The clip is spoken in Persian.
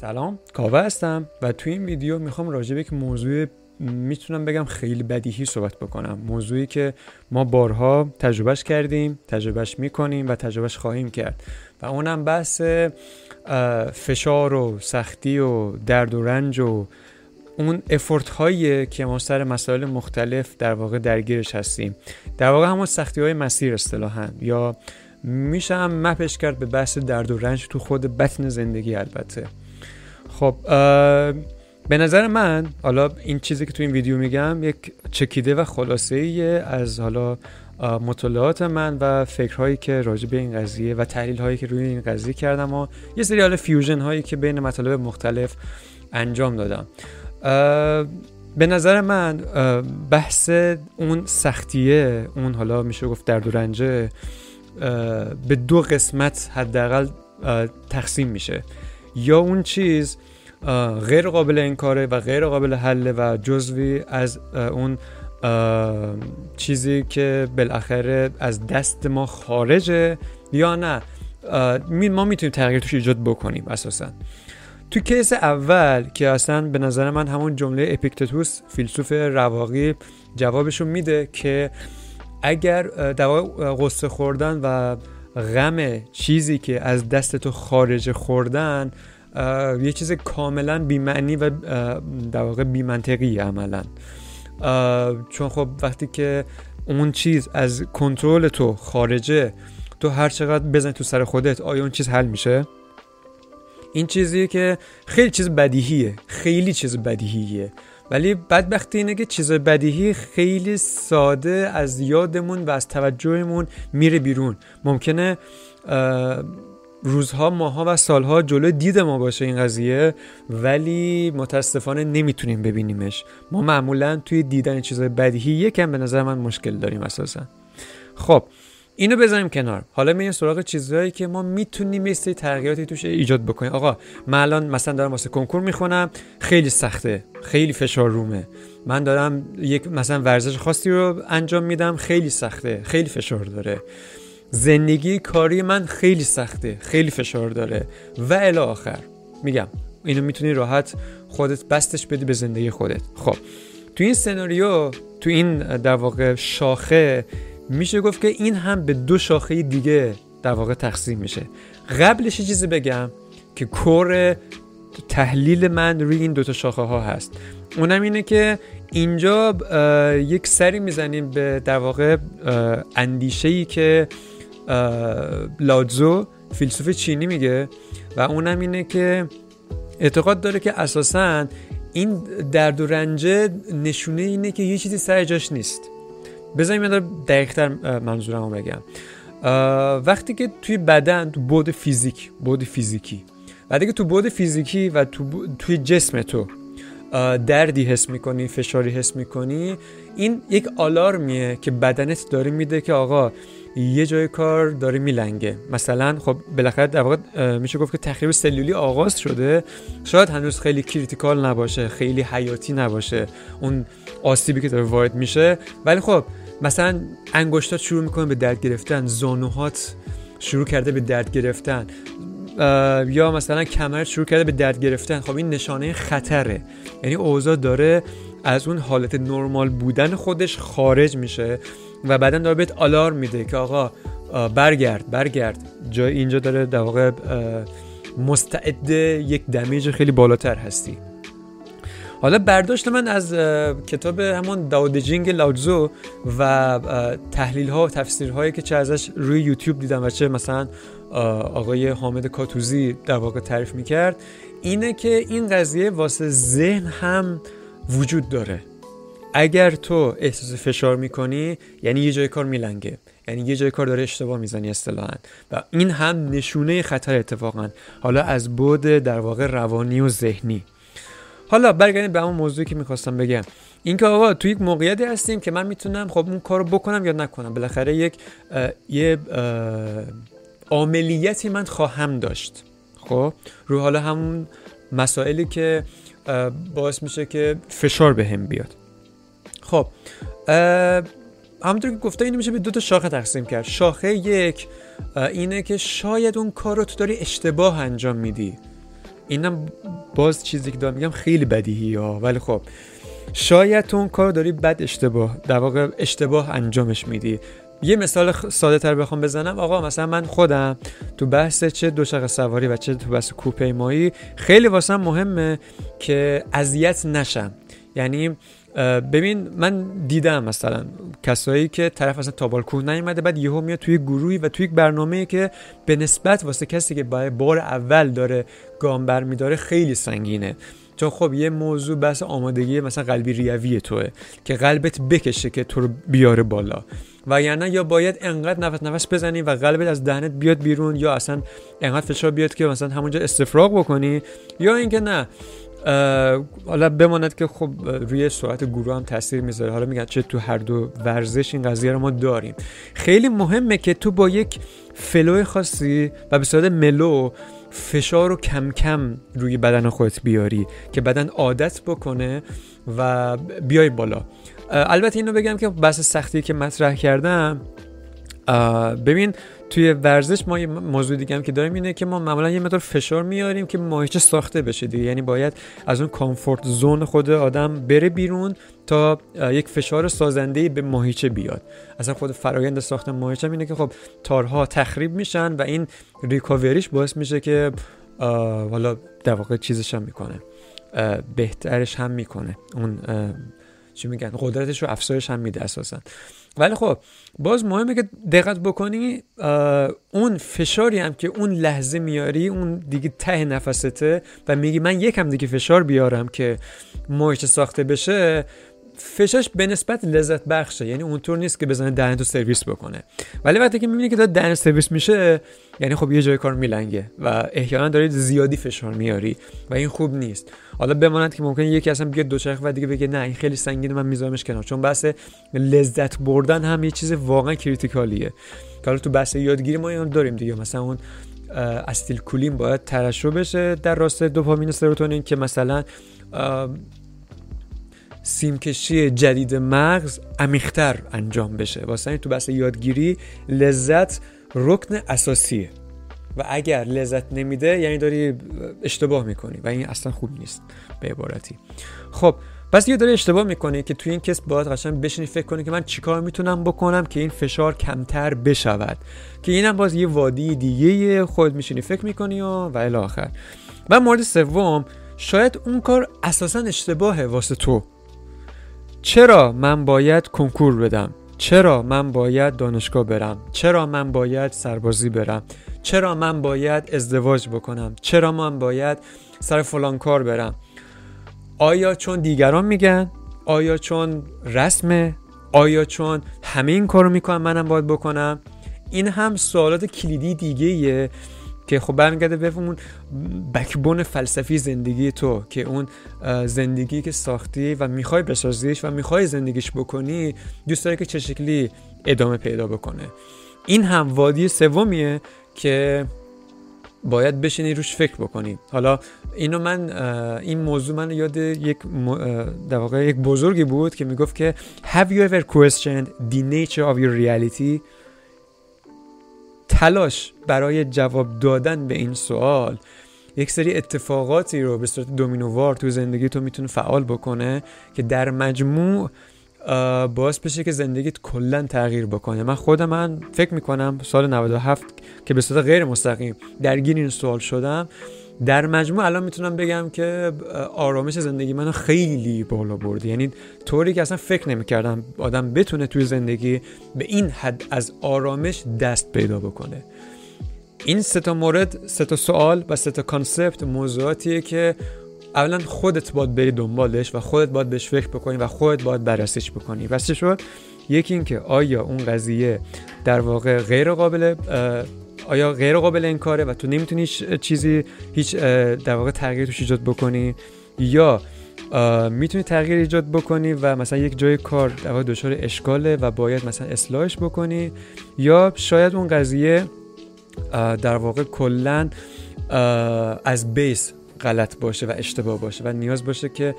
سلام کاوه هستم و توی این ویدیو می‌خوام راجع به یک موضوع می‌تونم بگم خیلی بدیهی صحبت بکنم. موضوعی که ما بارها تجربهش کردیم تجربهش می‌کنیم و تجربهش خواهیم کرد. و اونم بحث فشار و سختی و درد و رنج و اون افورت هایی که ما سر مسائل مختلف در واقع درگیرش هستیم. در واقع همون سختی های مسیر اصطلاحا. یا میشه هم مپش کرد به بحث درد و رنج تو خود بطن زندگی البته. خب به نظر من حالا این چیزی که تو این ویدیو میگم یک چکیده و خلاصه ایه از حالا مطالعات من و فکرهایی که راجع به این قضیه و تحلیل هایی که روی این قضیه کردم و یه سری حالا فیوژن هایی که بین مطالب مختلف انجام دادم. به نظر من بحث اون سختیه اون حالا میشه گفت درد و رنجه به دو قسمت حداقل تقسیم میشه. یا اون چیز غیر قابل انکاره و غیر قابل حله و جزوی از اون چیزی که بالاخره از دست ما خارجه یا نه. ما می‌تونیم تغییر توش ایجاد بکنیم اساسا. تو کیس اول که اصلا به نظر من همون جمله اپیکتتوس فیلسوف رواقی جوابشو میده که اگر در قصه خوردن و غم چیزی که از دست تو خارج خوردن یه چیز کاملا بیمعنی و در واقع بیمنطقی عملا. چون خب وقتی که اون چیز از کنترل تو خارجه تو هر چقدر بزنی تو سر خودت آیا اون چیز حل میشه؟ این چیزیه که خیلی چیز بدیهیه خیلی چیز بدیهیه. ولی بدبختی اینه که چیز بدیهی خیلی ساده از یادمون و از توجهمون میره بیرون. ممکنه روزها ماها و سالها جلو دید ما باشه این قضیه ولی متاسفانه نمی‌تونیم ببینیمش. ما معمولا توی دیدن چیزهای بدیهی یکم به نظر من مشکل داریم اساسا. خب اینو بذاریم کنار. حالا میریم سراغ چیزهایی که ما می‌تونیم یه سری تغییراتی توش ایجاد بکنیم. آقا من الان مثلا دارم واسه کنکور می‌خونم. خیلی سخته. خیلی فشار رومه. من دارم یک مثلا ورزش خاصی رو انجام میدم. خیلی سخته. خیلی فشار داره. زندگی کاری من خیلی سخته. خیلی فشار داره. و الی آخر. میگم. اینو می‌تونی راحت خودت بستش بدی به زندگی خودت. خب. تو این سناریو تو این در واقع شاخه میشه گفت که این هم به دو شاخه دیگه در واقع تقسیم میشه. قبلش چیزی بگم که کور تحلیل من روی این دوتا شاخه ها هست. اونم اینه که اینجا یک سری می‌زنیم به در واقع اندیشه ای که لادزو فیلسوف چینی میگه و اونم اینه که اعتقاد داره که اساسا این درد و رنجه نشونه اینه که یه چیزی سر جاش نیست. بذاریم یه دقیقتر منظورم رو بگم. وقتی که توی بدن تو بعد فیزیک بعد فیزیکی وقتی که تو بعد فیزیکی و تو توی جسم تو دردی حس می‌کنی فشاری حس می‌کنی این یک alarmیه که بدنت داره میده که آقا یه جای کار داره میلنگه. مثلا خب بالاخره در واقع میشه گفت که تخریب سلولی آغاز شده. شاید هنوز خیلی critical نباشه خیلی حیاتی نباشه اون آسیبی که داره وارد میشه. ولی خب مثلا انگشتات شروع می‌کنه به درد گرفتن زانوهات شروع کرده به درد گرفتن یا مثلا کمرت شروع کرده به درد گرفتن. خب این نشانه خطره. یعنی اوضاع داره از اون حالت نرمال بودن خودش خارج میشه و بعدا داره بهت آلارم میده که آقا برگرد برگرد. جا اینجا داره در واقع مستعد یک دمیج خیلی بالاتر هستی. حالا برداشت من از کتاب همون داودجینگ لاوزو و تحلیل ها و تفسیر هایی که چه ازش روی یوتیوب دیدم و چه مثلا آقای حامد کاتوزی در واقع تعریف می‌کرد اینه که این قضیه واسه ذهن هم وجود داره. اگر تو احساس فشار می‌کنی یعنی یه جای کار میلنگه یعنی یه جای کار داره اشتباه می‌زنی اصطلاحا و این هم نشونه خطر اتفاقا. حالا از بود در واقع روانی و ذهنی. حالا برگردیم به همون موضوعی که می‌خواستم بگم. اینکه آقا تو یک موقعیتی هستیم که من می‌تونم خب اون کارو بکنم یا نکنم. بالاخره یک یه عملیتی من خواهم داشت. خب؟ رو حالا همون مسائلی که باعث میشه که فشار به هم بیاد. خب همونطور که گفته اینو میشه به دو تا شاخه تقسیم کرد. شاخه یک اینه که شاید اون کار تو داری اشتباه انجام میدی. اینم باز چیزی که دارم میگم خیلی بدیهی ها ولی خب شاید تو اون کار داری بد اشتباه در واقع اشتباه انجامش میدی. یه مثال ساده تر بخوام بزنم. آقا مثلا من خودم تو بحث چه دوچرخه سواری و چه تو بحث کوپیمایی خیلی واسه مهمه که اذیت نشم. یعنی ببین من دیدم مثلا کسایی که طرف اصلا تا بالکن نیومده بعد یهو میاد توی گروهی و توی یک برنامه که به نسبت واسه کسی که بار اول داره گام برمیداره خیلی سنگینه. چون خب یه موضوع بحث آمادگی مثلا قلبی ریوی توه که قلبت بکشه که تو رو بیاره بالا. و یعنی یا باید انقدر نفس نفس بزنی و قلبت از دهنت بیاد بیرون یا اصلا انقدر فشار بیاد که مثلا همونجا استفراغ بکنی یا اینکه نه. حالا بماند که خب روی سرعت گروه هم تاثیر می‌ذاره. حالا میگن چه تو هر دو ورزش این قضیه رو ما داریم. خیلی مهمه که تو با یک فلو خاصی و به صورت ملو فشار رو کم کم روی بدن خودت بیاری که بدن عادت بکنه و بیای بالا. البته اینو بگم که بحث سختی که مطرح کردم. ببین توی ورزش ما یه موضوع دیگه هم که داریم اینه که ما معمولا یه مقدار فشار میاریم که ماهیچه ساخته بشه دیگه. یعنی باید از اون کامفورت زون خود آدم بره بیرون تا یک فشار سازنده به ماهیچه بیاد. اصلا خود فرایند ساخت ماهیچه اینه که خب تارها تخریب میشن و این ریکاوریش باعث میشه که حالا در واقع چیزش هم می‌کنه. بهترش هم می‌کنه. اون چی میگن قدرتش رو افزایش هم میده اساسا. ولی خب باز مهمه که دقت بکنی اون فشاری هم که اون لحظه میاری اون دیگه ته نفسته و میگی من یکم دیگه فشار بیارم که محیط ساخته بشه فشاش به نسبت لذت بخشه. یعنی اونطور نیست که بزنه دهن سرویس بکنه. ولی وقتی که می‌بینی که داره دهن سرویس میشه یعنی خب یه جای کار میلنگه و احیانا دارید زیادی فشار میاری و این خوب نیست. حالا بماند که ممکنه یکی اصلا بیاد دوچرخه و دیگه بگه نه این خیلی سنگینه من میذارمش کنار. چون بحث لذت بردن هم یه چیز واقعا کریتیکالیه. حالا تو بحث یادگیری ما اینو داریم دیگه. مثلا اون استیل کولین باید ترشح بشه در راستای دوپامین سروتونین که مثلا سیمکشی جدید مغز عمیقتر انجام بشه. واسه تو بحث یادگیری لذت رکن اساسیه. و اگر لذت نمیده یعنی داری اشتباه می‌کنی. و این اصلا خوب نیست به عبارتی. خب پس یه داری اشتباه می‌کنی که توی این کس باید قشنگ بشینی فکر کنی که من چیکار می‌تونم بکنم که این فشار کمتر بشود. که اینم باز یه وادی دیگه خود میشینی فکر می‌کنی و و الی آخر. و مورد سوم شاید اون کار اساسا اشتباهه واسه تو. چرا من باید کنکور بدم؟ چرا من باید دانشگاه برم؟ چرا من باید سربازی برم؟ چرا من باید ازدواج بکنم؟ چرا من باید سر فلان کار برم؟ آیا چون دیگران میگن؟ آیا چون رسمه؟ آیا چون همه این کارو می‌کنن منم باید بکنم؟ این هم سوالات کلیدی دیگه که خب برمیگرده به اون بکبون فلسفی زندگی تو که اون زندگی که ساختی و می‌خوای بسازیش و می‌خوای زندگیش بکنی دوست داری که چه شکلی ادامه پیدا بکنه. این هم وادی سومیه که باید بشینی روش فکر بکنی. حالا اینو من این موضوع من یاد یک در واقع یک بزرگی بود که می‌گفت که Have you ever questioned the nature of your reality? تلاش برای جواب دادن به این سوال یک سری اتفاقاتی رو به صورت دومینووار تو زندگی تو می‌تونه فعال بکنه که در مجموع باعث بشه که زندگیت کلا تغییر بکنه. من خودم من فکر می‌کنم سال 97 که به صورت غیر مستقیم درگیر این سوال شدم در مجموع الان می‌تونم بگم که آرامش زندگی منو خیلی بالا برده یعنی طوری که اصلا فکر نمی‌کردم آدم بتونه توی زندگی به این حد از آرامش دست پیدا بکنه. این سه تا مورد سه تا سوال و سه تا کانسپت موضوعاتیه که اولا خودت باید بری دنبالش و خودت باید بهش فکر بکنی و خودت باید بررسیش بکنی. بس شد؟ یکی اینکه آیا اون قضیه در واقع غیر قابل آیا غیر قابل انکاره و تو نمی‌تونی چیزی هیچ در واقع تغییر توش ایجاد بکنی؟ یا می‌تونی تغییر ایجاد بکنی و مثلا یک جای کار در واقع دچار اشکاله و باید مثلا اصلاحش بکنی؟ یا شاید اون قضیه در واقع کلا از بیس غلط باشه و اشتباه باشه و نیاز باشه که